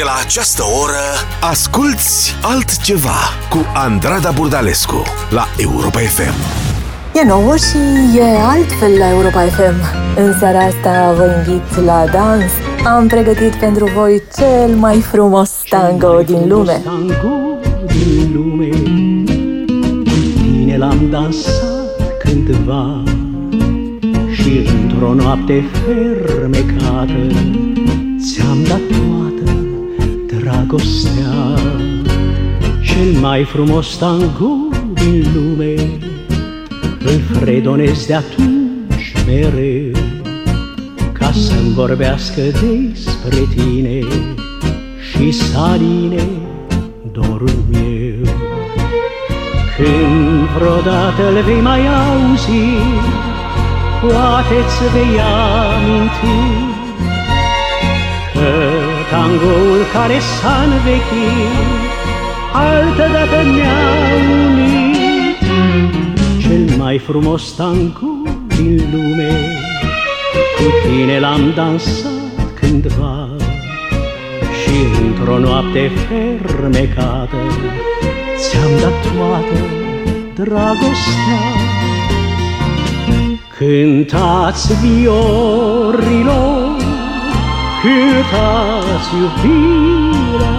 De la această oră Asculți altceva Cu Andrada Burdalescu La Europa FM E nouă și e altfel la Europa FM. În seara asta vă invit la dans. Am pregătit pentru voi cel mai frumos tango din lume. Tango din lume Cu tine l-am dansat cândva Și într-o noapte fermecată Ți-am dat toată dragostea. Cel mai frumos tango din lume Îl fredonez de atunci mereu Ca să-mi vorbească despre tine Și să aline dorul meu. Când vreodată îl vei mai auzi Poate-ți vei aminti Că tangoul care s-a învechit Altădată ne-a unit. Cel mai frumos tango din lume Cu tine l-am dansat cândva. Și într-o noapte fermecată Ți-am dat toată dragostea. Cântați viorilor, cântați iubirea,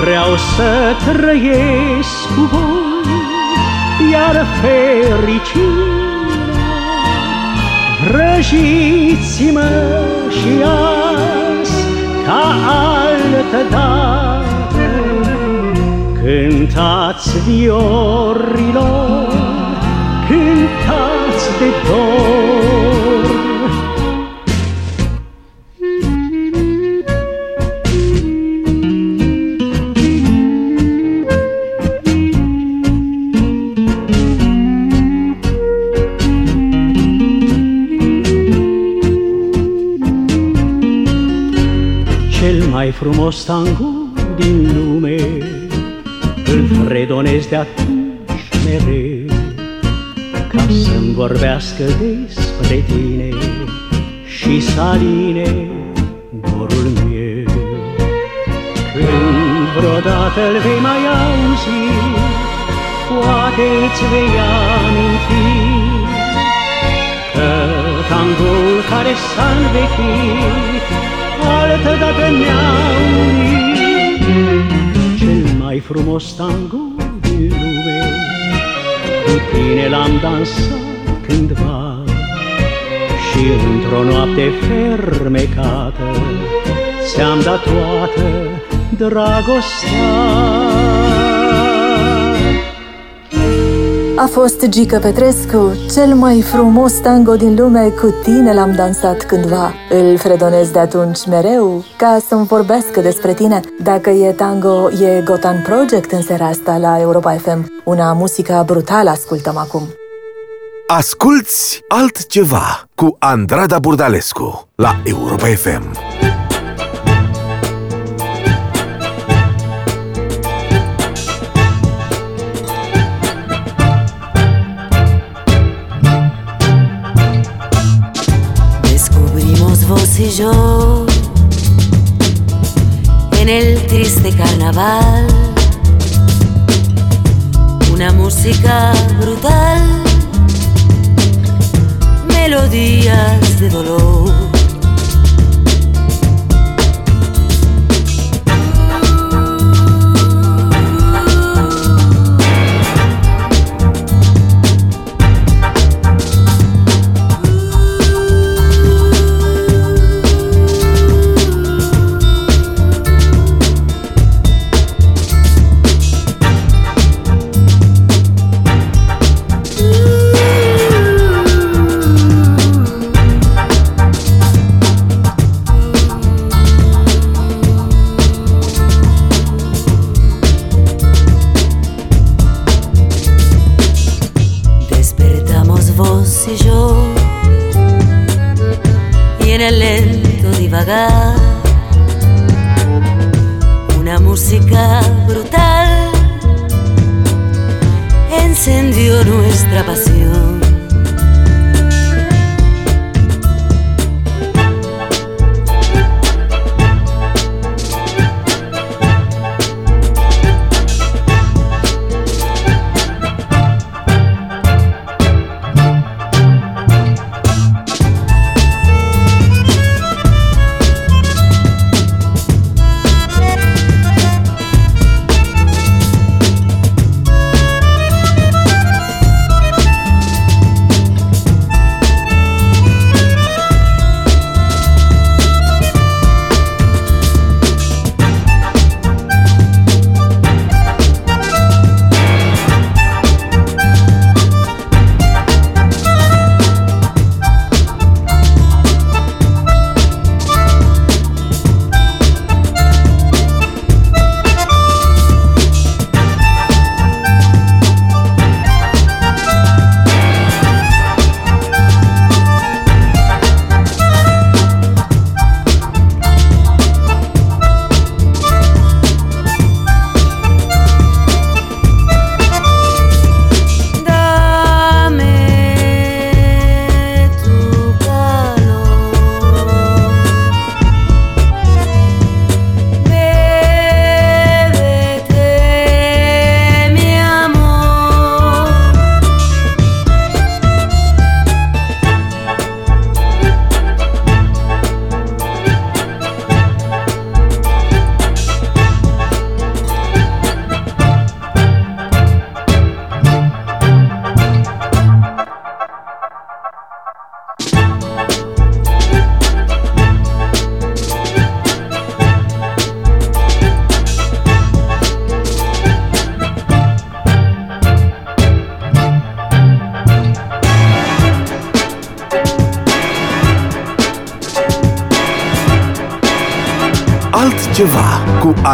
Vreau să trăiesc cu voi, iar fericirea. Vrăjiți-mă și azi, ca altă dată, Cântați viorilor, cântați de dor. Frumos tango din lume Îl fredonez de atunci mereu Ca să-mi vorbească despre tine Și să aline dorul meu. Când vreodată îl vei mai auzi Poate îți vei aminti Că tangoul care s-a învechit Altădată ne-a unit Cel mai frumos tango din lume Cu tine l-am dansat cândva. Și într-o noapte fermecată Ți-am dat toată dragostea A fost Gică Petrescu, cel mai frumos tango din lume, cu tine l-am dansat cândva. Îl fredonez de atunci mereu, ca să-mi vorbească despre tine. Dacă e tango, e Gotan Project în seara asta la Europa FM. Una muzică brutală ascultăm acum. Asculți altceva Cu Andrada Burdalescu La Europa FM yo en el triste carnaval una música brutal, melodías de dolor.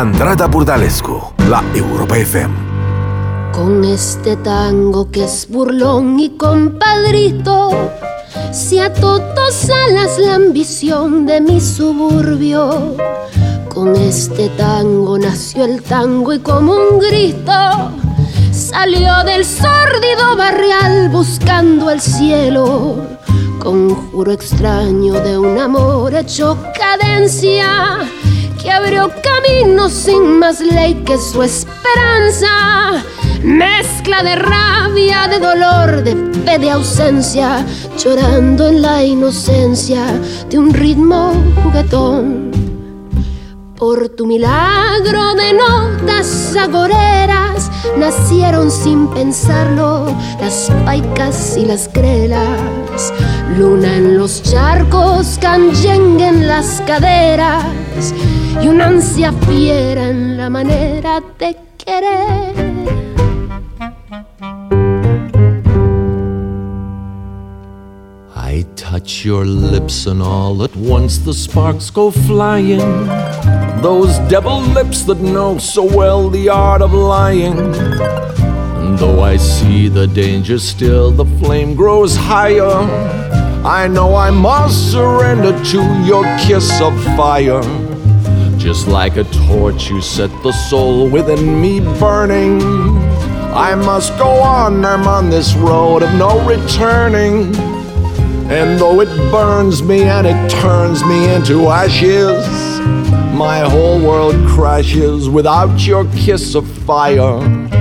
Andrada Burdalescu la Europa FM. Con este tango que es burlón y compadrito, si a todos alas la ambición de mi suburbio. Con este tango nació el tango y como un grito salió del sórdido barrial buscando el cielo. Conjuro extraño de un amor hecho cadencia que abrió camino sin más ley que su esperanza. Mezcla de rabia, de dolor, de fe, de ausencia, llorando en la inocencia de un ritmo juguetón. Por tu milagro de notas agoreras nacieron sin pensarlo las paicas y las grelas. Luna en los charcos, canyengue en las caderas y una ansia fiera en la manera de querer. I touch your lips and all at once the sparks go flying. Those devil lips that know so well the art of lying. And though I see the danger still, the flame grows higher. I know I must surrender to your kiss of fire. Just like a torch, you set the soul within me burning. I must go on, I'm on this road of no returning. And though it burns me and it turns me into ashes, my whole world crashes without your kiss of fire.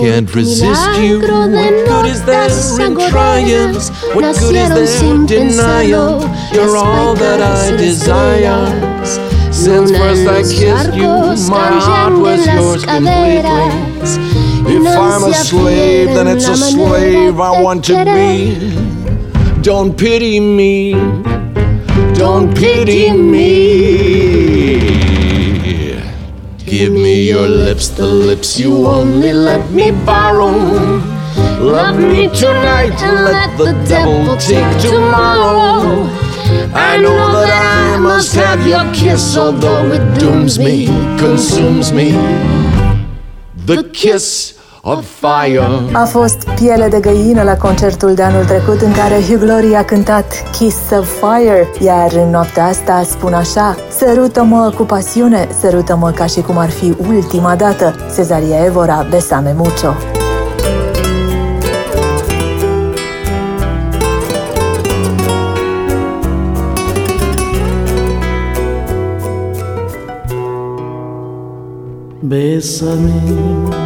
Can't resist you. What good is there in trying? What good is there in denying? You're all that I desire. Since first I kissed you, my heart was yours completely. If I'm a slave, then it's a slave I want to be. Don't pity me. Don't pity me. Your lips, the lips you only let me borrow. Love me tonight and let the devil take tomorrow. I know that I must have your kiss, although it dooms me, consumes me. The kiss of fire. A fost piele de găină la concertul de anul trecut în care Hugh Laurie a cântat Kiss of Fire, iar în noaptea asta spun așa Sărută-mă cu pasiune, sărută-mă ca și cum ar fi ultima dată. Cezaria Evora, Besame Mucho. Bésame,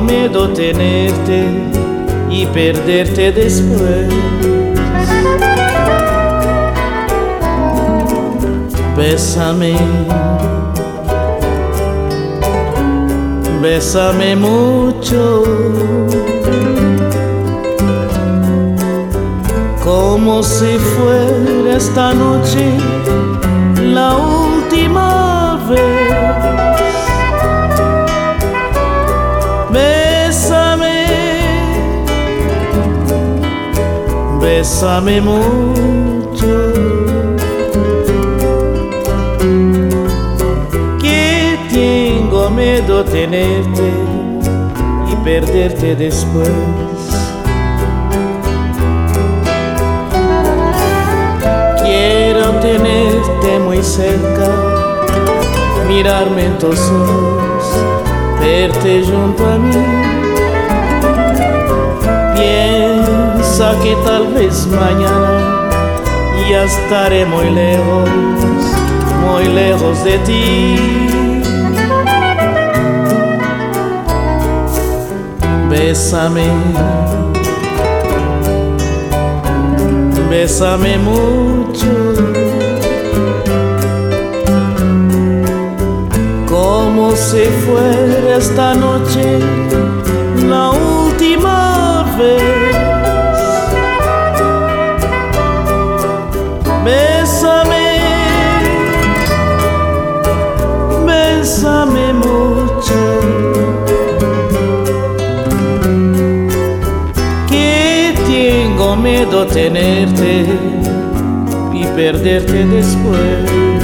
Miedo tenerte y perderte después. Bésame, bésame mucho, como si fuera esta noche la última bésame mucho. que tengo miedo tenerte y perderte después. Quiero tenerte muy cerca, mirarme en tus ojos, verte junto a mí. Que tal vez mañana ya estaré muy lejos, muy lejos de ti. Bésame, bésame mucho. Como si fuera esta noche la última vez. Tenerte y perderte después.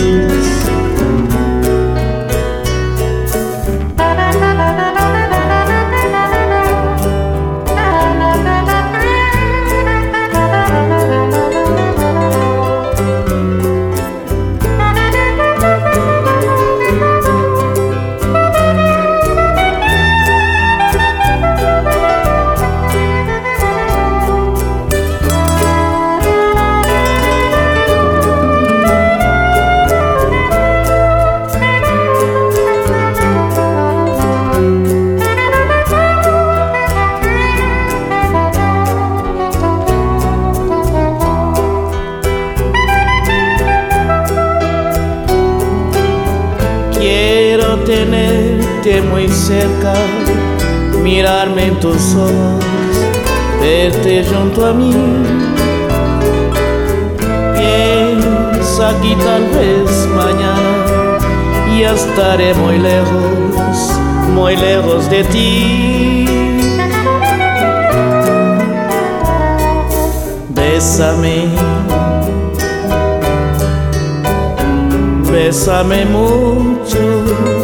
Cerca, mirarme en tus ojos, verte junto a mí. Piensa que tal vez mañana ya estaré muy lejos, muy lejos de ti. Bésame, bésame mucho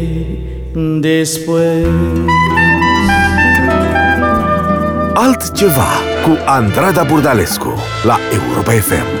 después. Altceva cu Andrada Burdalescu la Europa FM.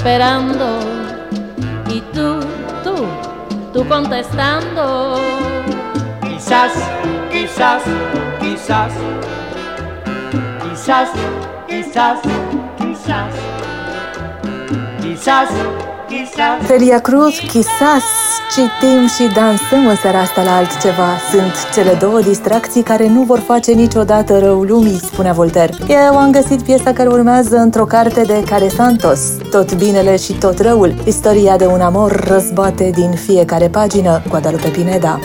desesperando y tú, tú, tú contestando. Quizás, quizás, quizás, quizás, quizás, quizás, quizás, quizás. Felia Cruz, quizás citim și dansăm în seara asta la altceva. Sunt cele două distracții care nu vor face niciodată rău lumii, spunea Voltaire. Eu am găsit piesa care urmează într-o carte de Care Santos. Tot binele și tot răul. Istoria de un amor răzbate din fiecare pagină. Guadalupe Pineda.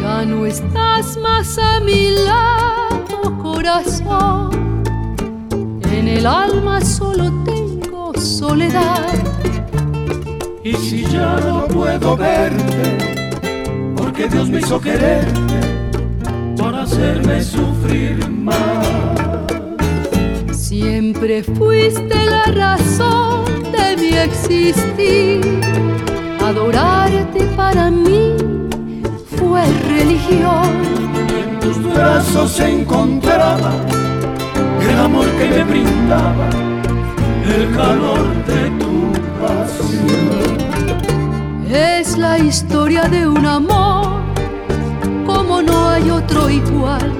Ya no estás más a mi lado, corazón. En el alma solo tengo soledad. Y si ya no puedo verte, porque Dios me hizo quererte para hacerme sufrir más. Siempre fuiste la razón de mi existir. Adorarte para mí fue religión. En tus brazos se encontraba el amor que me brindaba, el calor de tu pasión. Es la historia de un amor hay otro igual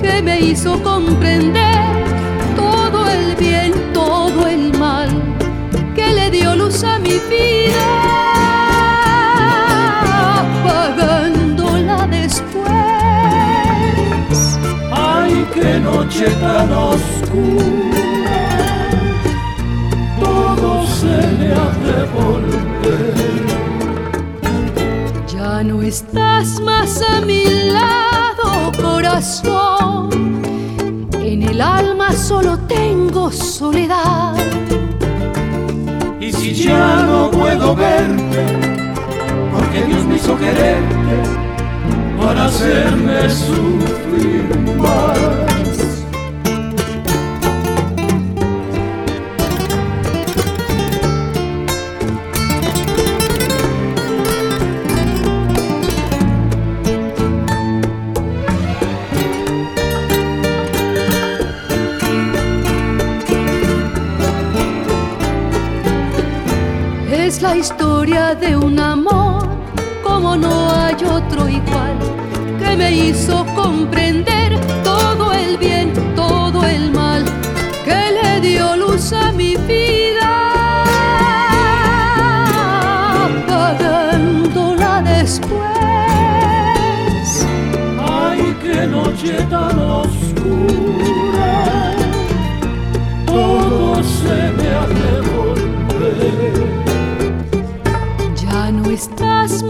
que me hizo comprender todo el bien, todo el mal que le dio luz a mi vida, apagándola después. Ay, qué noche tan oscura, todo se me ha de volver. Ya no estás más a mi lado, En el alma solo tengo soledad. Y si ya no puedo verte, porque Dios me hizo quererte para hacerme sufrir más. Historia de un amor como no hay otro igual que me hizo comprender todo el bien, todo el mal que le dio luz a mi vida, apagándola después. Ay, qué noche tan oscura,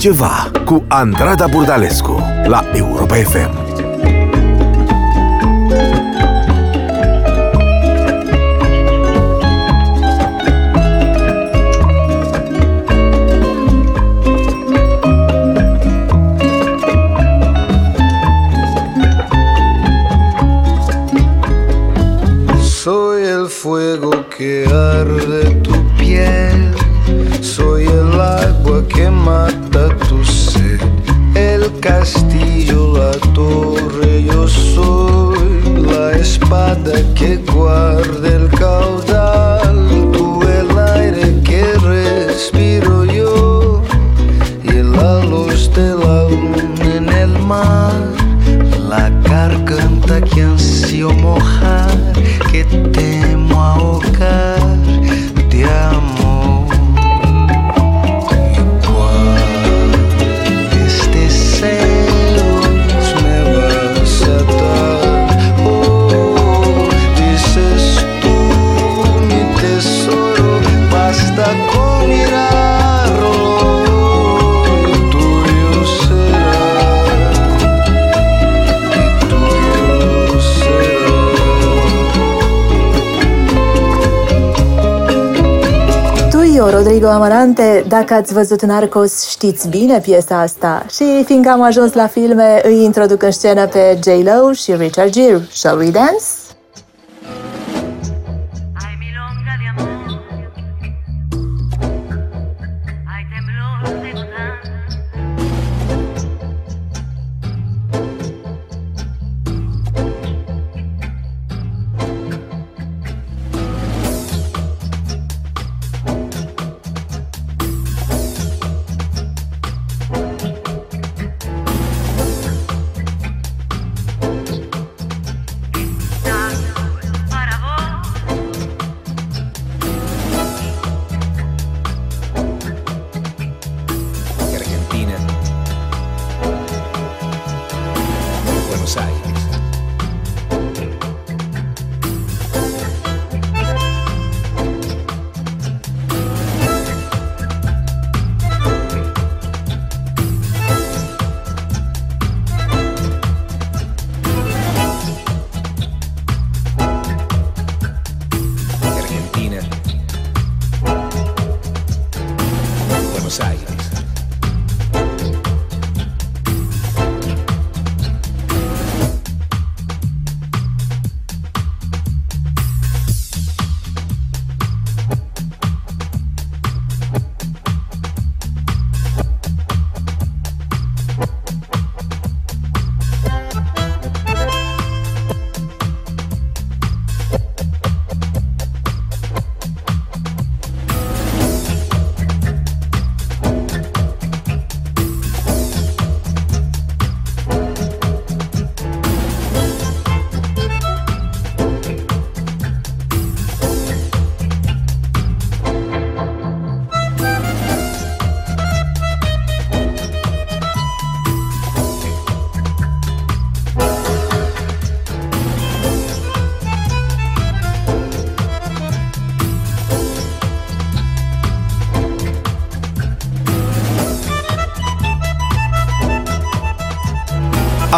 Altceva cu Andrada Burdalescu la Europa FM. Amarante, dacă ați văzut Narcos, știți bine piesa asta. Și fiindcă am ajuns la filme, îi introduc în scenă pe J-Lo și Richard Gere. Shall we dance?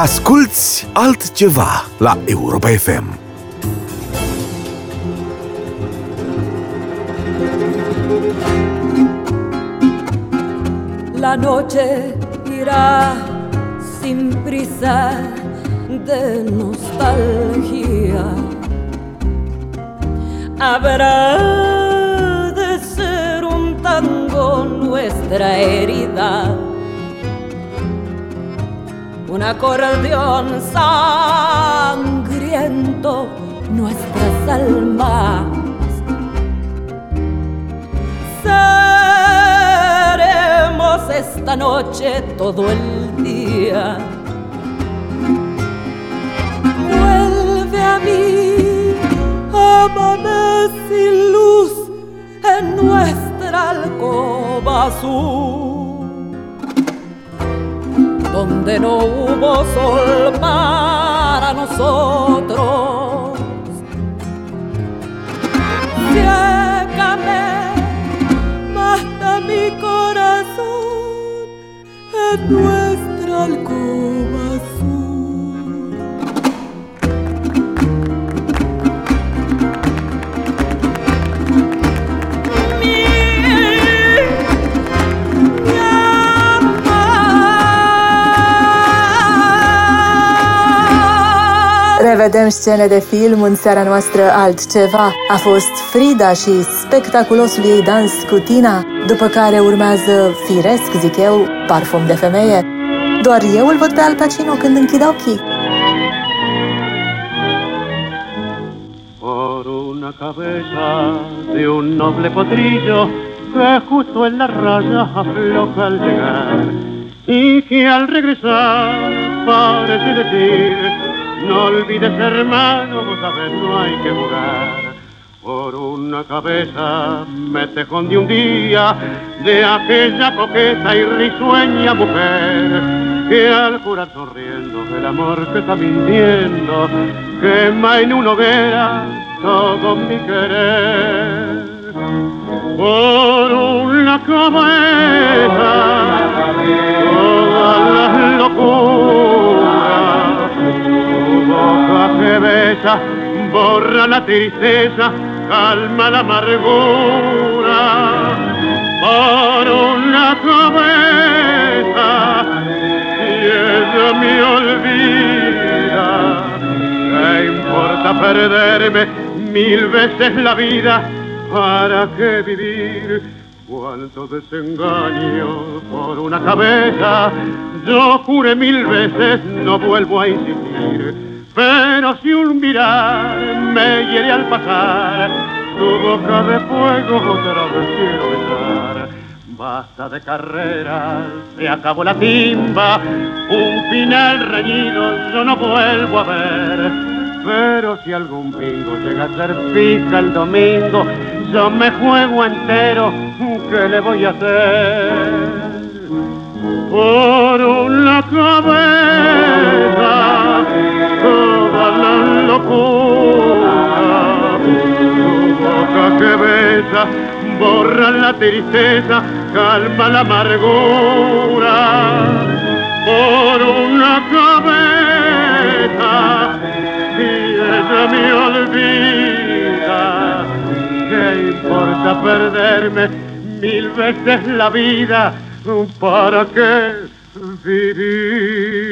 Asculți altceva la Europa FM. La noche irá sin prisa de nostalgia. Habrá de ser un tango nuestra herida un acordeón sangriento nuestras almas. Seremos esta noche todo el día. Vuelve a mí, amame sin luz en nuestra alcoba azul donde no hubo sol para nosotros. Ciégame, mata mi corazón en nuestra alcoba Revedem scene de film în seara noastră altceva. A fost Frida și spectaculosul ei dans cu Tina, după care urmează firesc, zic eu, parfum de femeie. Doar eu îl văd pe Al Pacino când închid ochii. Por una cabeza de un noble potrillo que justo en la raya afloja al llegar y que al regresar parece decir No olvides hermano, vos sabes no hay que jugar. Por una cabeza me tejón de un día De aquella coqueta y risueña mujer Que al jurar sonriendo el amor que está mintiendo Quema en una hoguera todo mi querer. Por una cabeza Todas las locuras boca que besa borra la tristeza, calma la amargura. por una cabeza y ella me olvida. ¿Qué importa perderme mil veces la vida? ¿Para qué vivir? Cuánto desengaño por una cabeza. Yo juré mil veces, no vuelvo a insistir. Pero si un mirar me hiere al pasar, tu boca de fuego otra vez quiero besar. Basta de carreras, se acabó la timba, un final reñido yo no vuelvo a ver. Pero si algún pingo llega a ser fija el domingo, yo me juego entero, ¿qué le voy a hacer? Por una cabeza, locura, tu boca que besa, borra la tristeza, calma la amargura. Por una cabeza, y ella me olvida. ¿Qué importa perderme mil veces la vida? ¿Para qué vivir?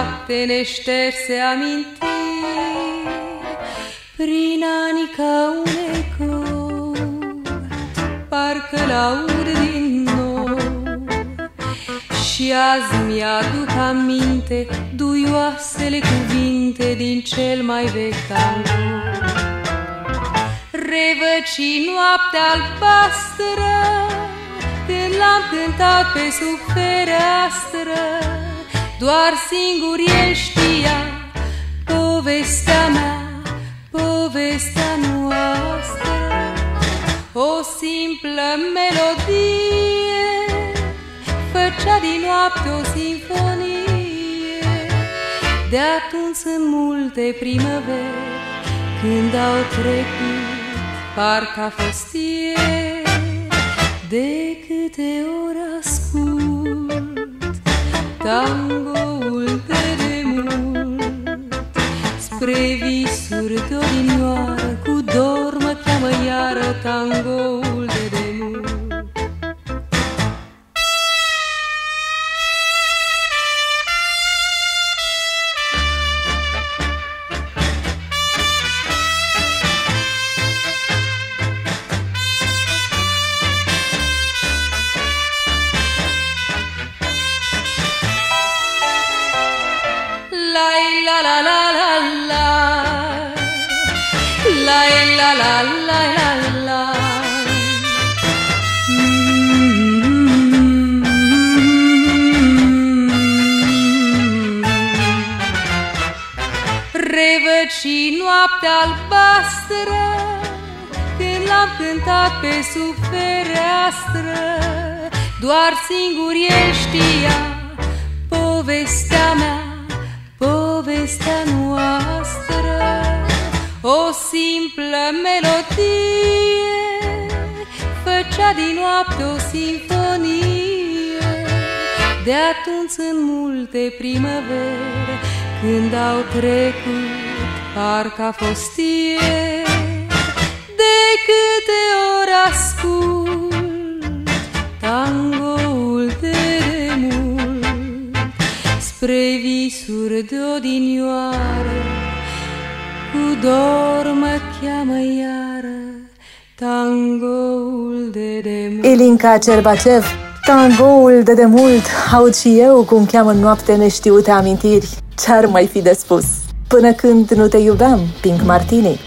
Lui șoapte neșterse amintiri Prin anii ca un ecou parcă l-aud din nou și azi mi-aduc aminte duioasele cuvinte din cel mai vechi tango. Revăci noaptea albastră Când l-am cântat pe sub fereastră Doar singur el știa Povestea mea, povestea noastră. O simplă melodie Făcea din noapte o sinfonie. De atunci sunt multe primăveri Când au trecut Parcă a fost ieri. De câte ori ascult Tangoul de demult Spre visuri de odinioară Cu dor mă cheamă iară Tangoul noaptea albastră Când l-am cântat pe sub fereastră Doar singur el știa povestea mea povestea noastră. O simplă melodie Făcea din noapte o sinfonie. De atunci în multe primăveri Când au trecut Parcă a fost ieri De câte ori ascult Tangoul de demult Spre visuri de odinioară Cu dor mă cheamă iară Tangoul de demult Ilinca Cerbacev, tangoul de demult, aud și eu cum cheamă în noapte neștiute amintiri. Ce-ar mai fi de spus? Până când nu te iubeam, Pink Martini.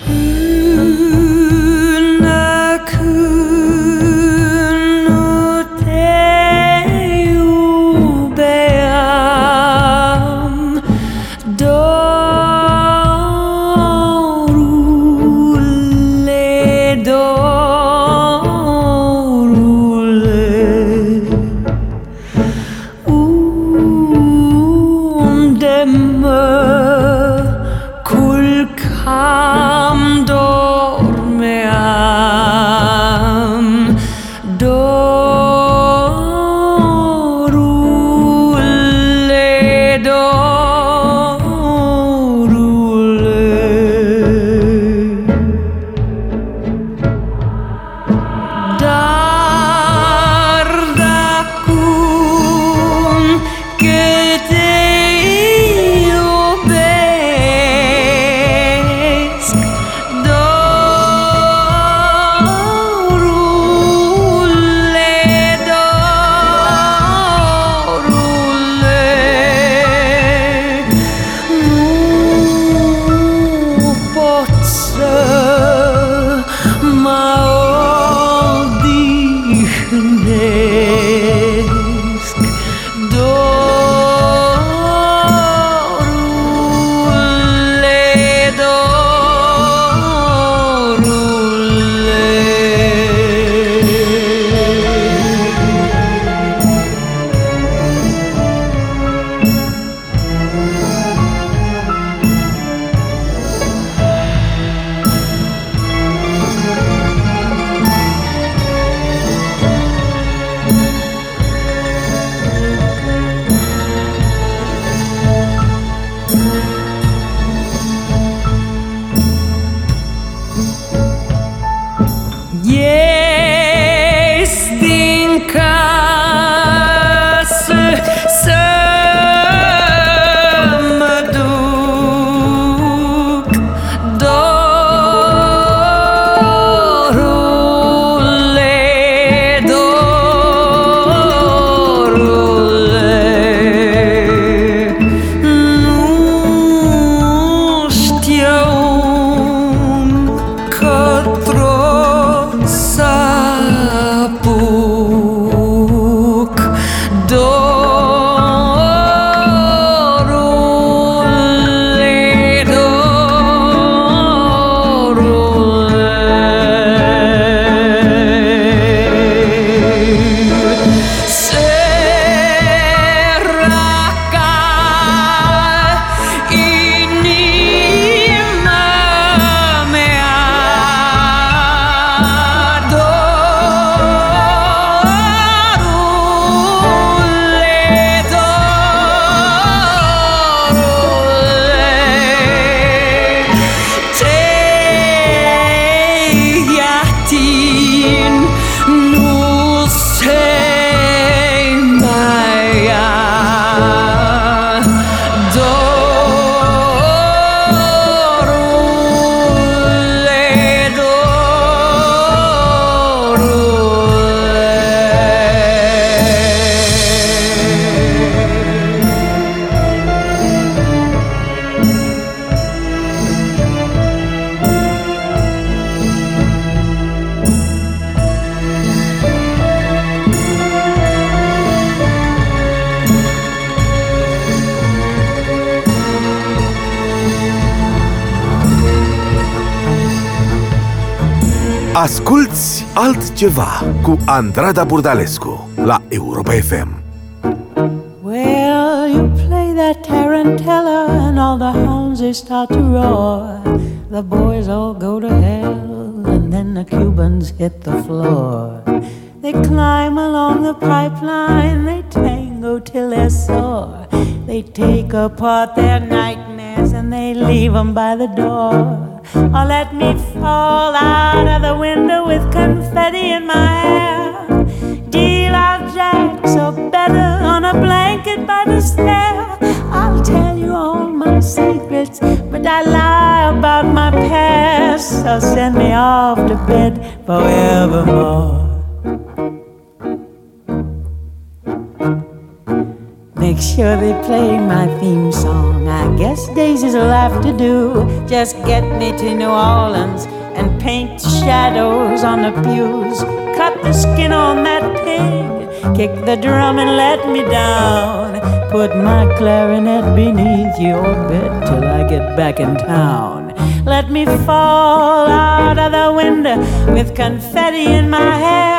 Asculți altceva cu Andrada Burdalescu la Europa FM. Well, you play that tarantella and all the hounds they start to roar. The boys all go to hell and then the Cubans hit the floor. They climb along the pipeline, they tango till they're sore. They take apart their nightmares and they leave 'em by the door. Or let me fall out of the window with confetti in my hair. Deal out jacks or better on a blanket by the stair. I'll tell you all my secrets, but I lie about my past. So send me off to bed forevermore. Sure they play my theme song. I guess Daisy's will have to do. Just get me to New Orleans and paint shadows on the pews. Cut the skin on that pig. Kick the drum and let me down. Put my clarinet beneath your bed till I get back in town. Let me fall out of the window with confetti in my hair.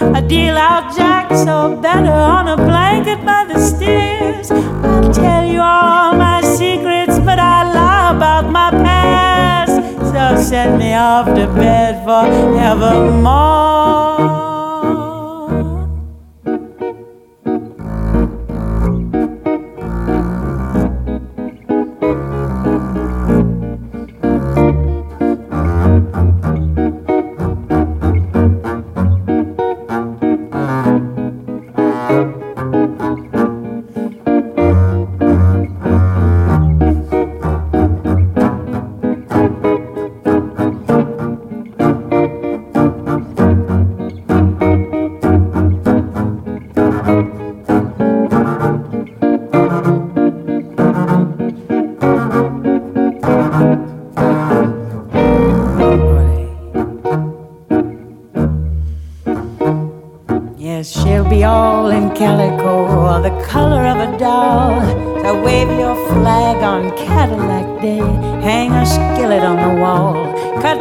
I deal out jacks or better on a blanket by the stairs. I'll tell you all my secrets, but I lie about my past. So send me off to bed forevermore.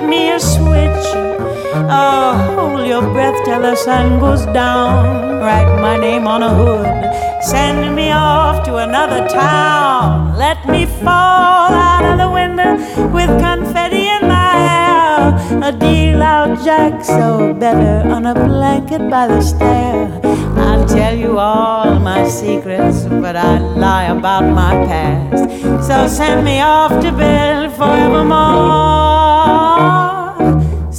Me a switch. Oh, hold your breath till the sun goes down. Write my name on a hood, send me off to another town. Let me fall out of the window with confetti in my hair. A deal out Jack, so better on a blanket by the stair. I'll tell you all my secrets, but I lie about my past. So send me off to bed forevermore.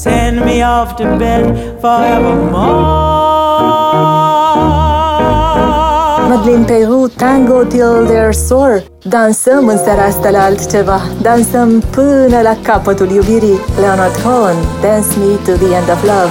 Send me off to bed forevermore. Madeleine Peru, Tango Till They're Sore. Dansăm în seara asta la altceva. Dansăm până la capătul iubirii. Leonard Cohen, Dance Me to the End of Love.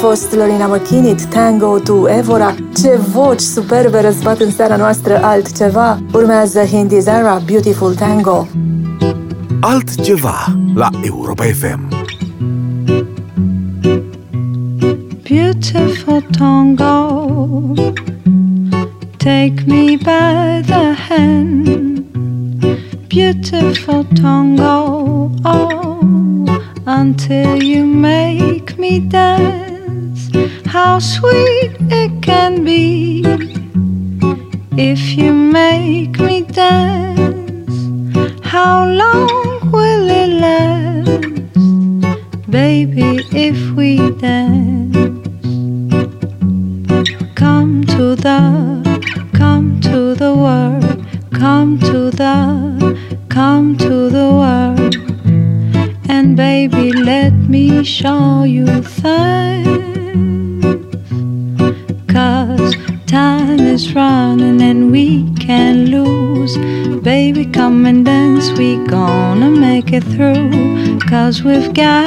Fost Lorina McKinney, Tango to Evora. Ce voci superbe răzbat în seara noastră altceva. Urmează Hindi Zara, Beautiful Tango. Altceva la Europa FM. Beautiful tango, take me by the hand. Beautiful tango, Come to the, come to the world, come to the, come to the world. And baby, let me show you things. Cause time is running and we can't lose. Baby, come and dance, we gonna make it through. Cause we've got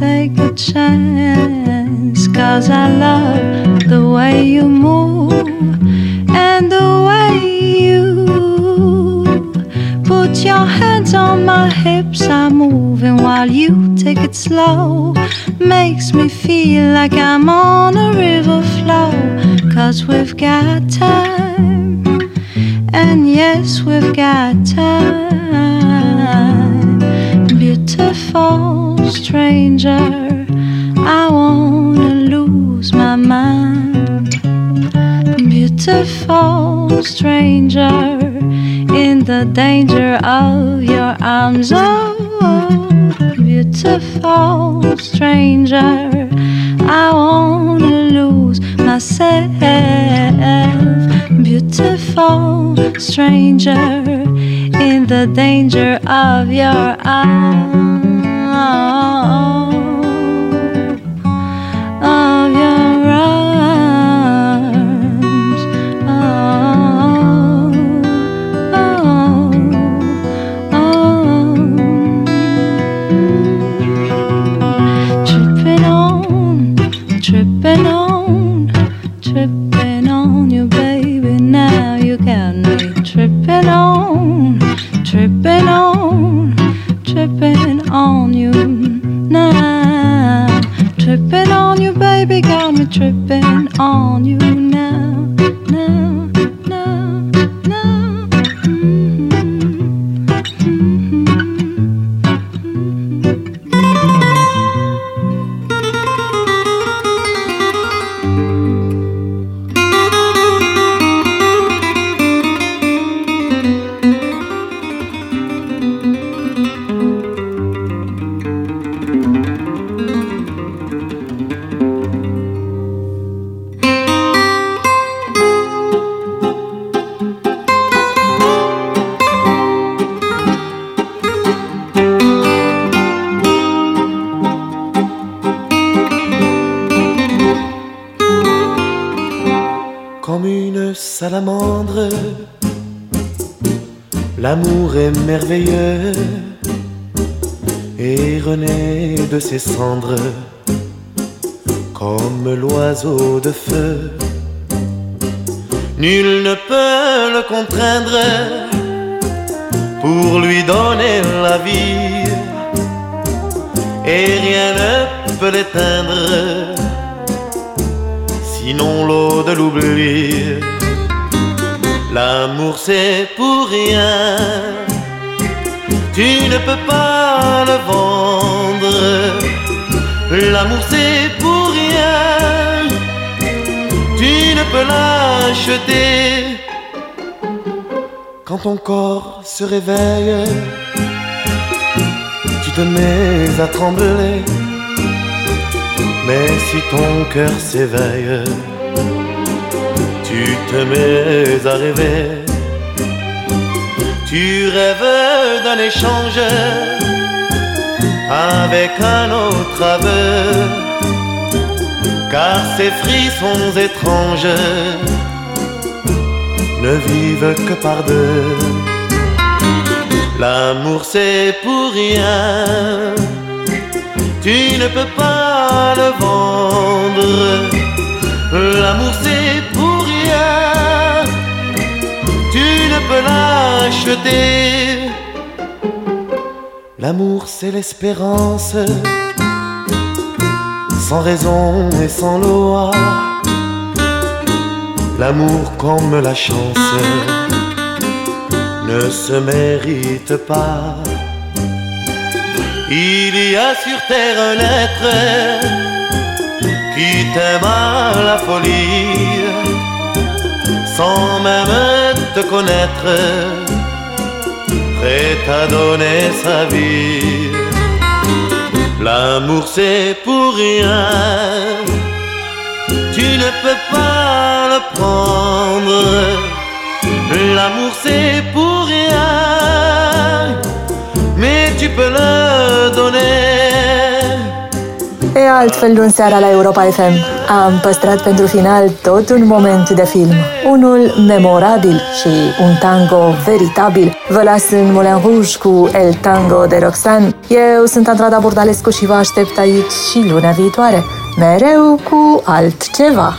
take a chance, cause I love the way you move and the way you put your hands on my hips. I'm moving while you take it slow. Makes me feel like I'm on a river flow, cause we've got time. And yes, we've got time. Beautiful stranger, I wanna lose my mind. Beautiful stranger, in the danger of your arms. Oh, beautiful stranger, I wanna lose myself. Beautiful stranger, in the danger of your arms oh, oh. oh. Et renaît de ses cendres comme l'oiseau de feu. Nul ne peut le contraindre pour lui donner la vie et rien ne peut l'éteindre sinon l'eau de l'oubli. L'amour c'est pour rien, tu ne peux pas le vendre. L'amour c'est pour rien, tu ne peux l'acheter. Quand ton corps se réveille, tu te mets à trembler. Mais si ton cœur s'éveille, tu te mets à rêver. Tu rêves d'un échange avec un autre aveu, car ces frissons étranges ne vivent que par deux. L'amour c'est pour rien, tu ne peux pas le vendre. L'amour c'est pour rien, tu ne peux l'acheter. L'amour c'est l'espérance, sans raison et sans loi. L'amour comme la chance ne se mérite pas. Il y a sur terre un être qui t'aime à la folie, sans même te connaître, prêt à donner sa vie. L'amour c'est pour rien, tu ne peux pas le prendre. L'amour c'est pour rien, mais tu peux le donner. E altfel în seara la Europa FM. Am păstrat pentru final tot un moment de film. Unul memorabil și un tango veritabil. Vă las în Moulin Rouge cu El Tango de Roxanne. Eu sunt Andrada Burdalescu și vă aștept aici și luna viitoare. Mereu cu altceva.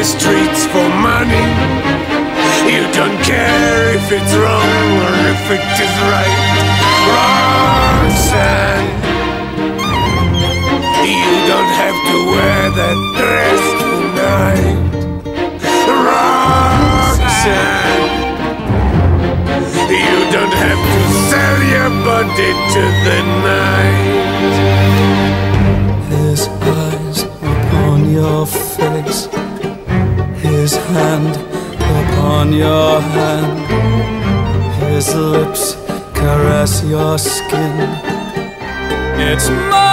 The streets for money. You don't care if it's wrong or if it is right. Roxanne. You don't have to wear that dress tonight. Roxanne. You don't have to sell your body to the night. His eyes upon your face, hand upon your hand, his lips caress your skin. It's my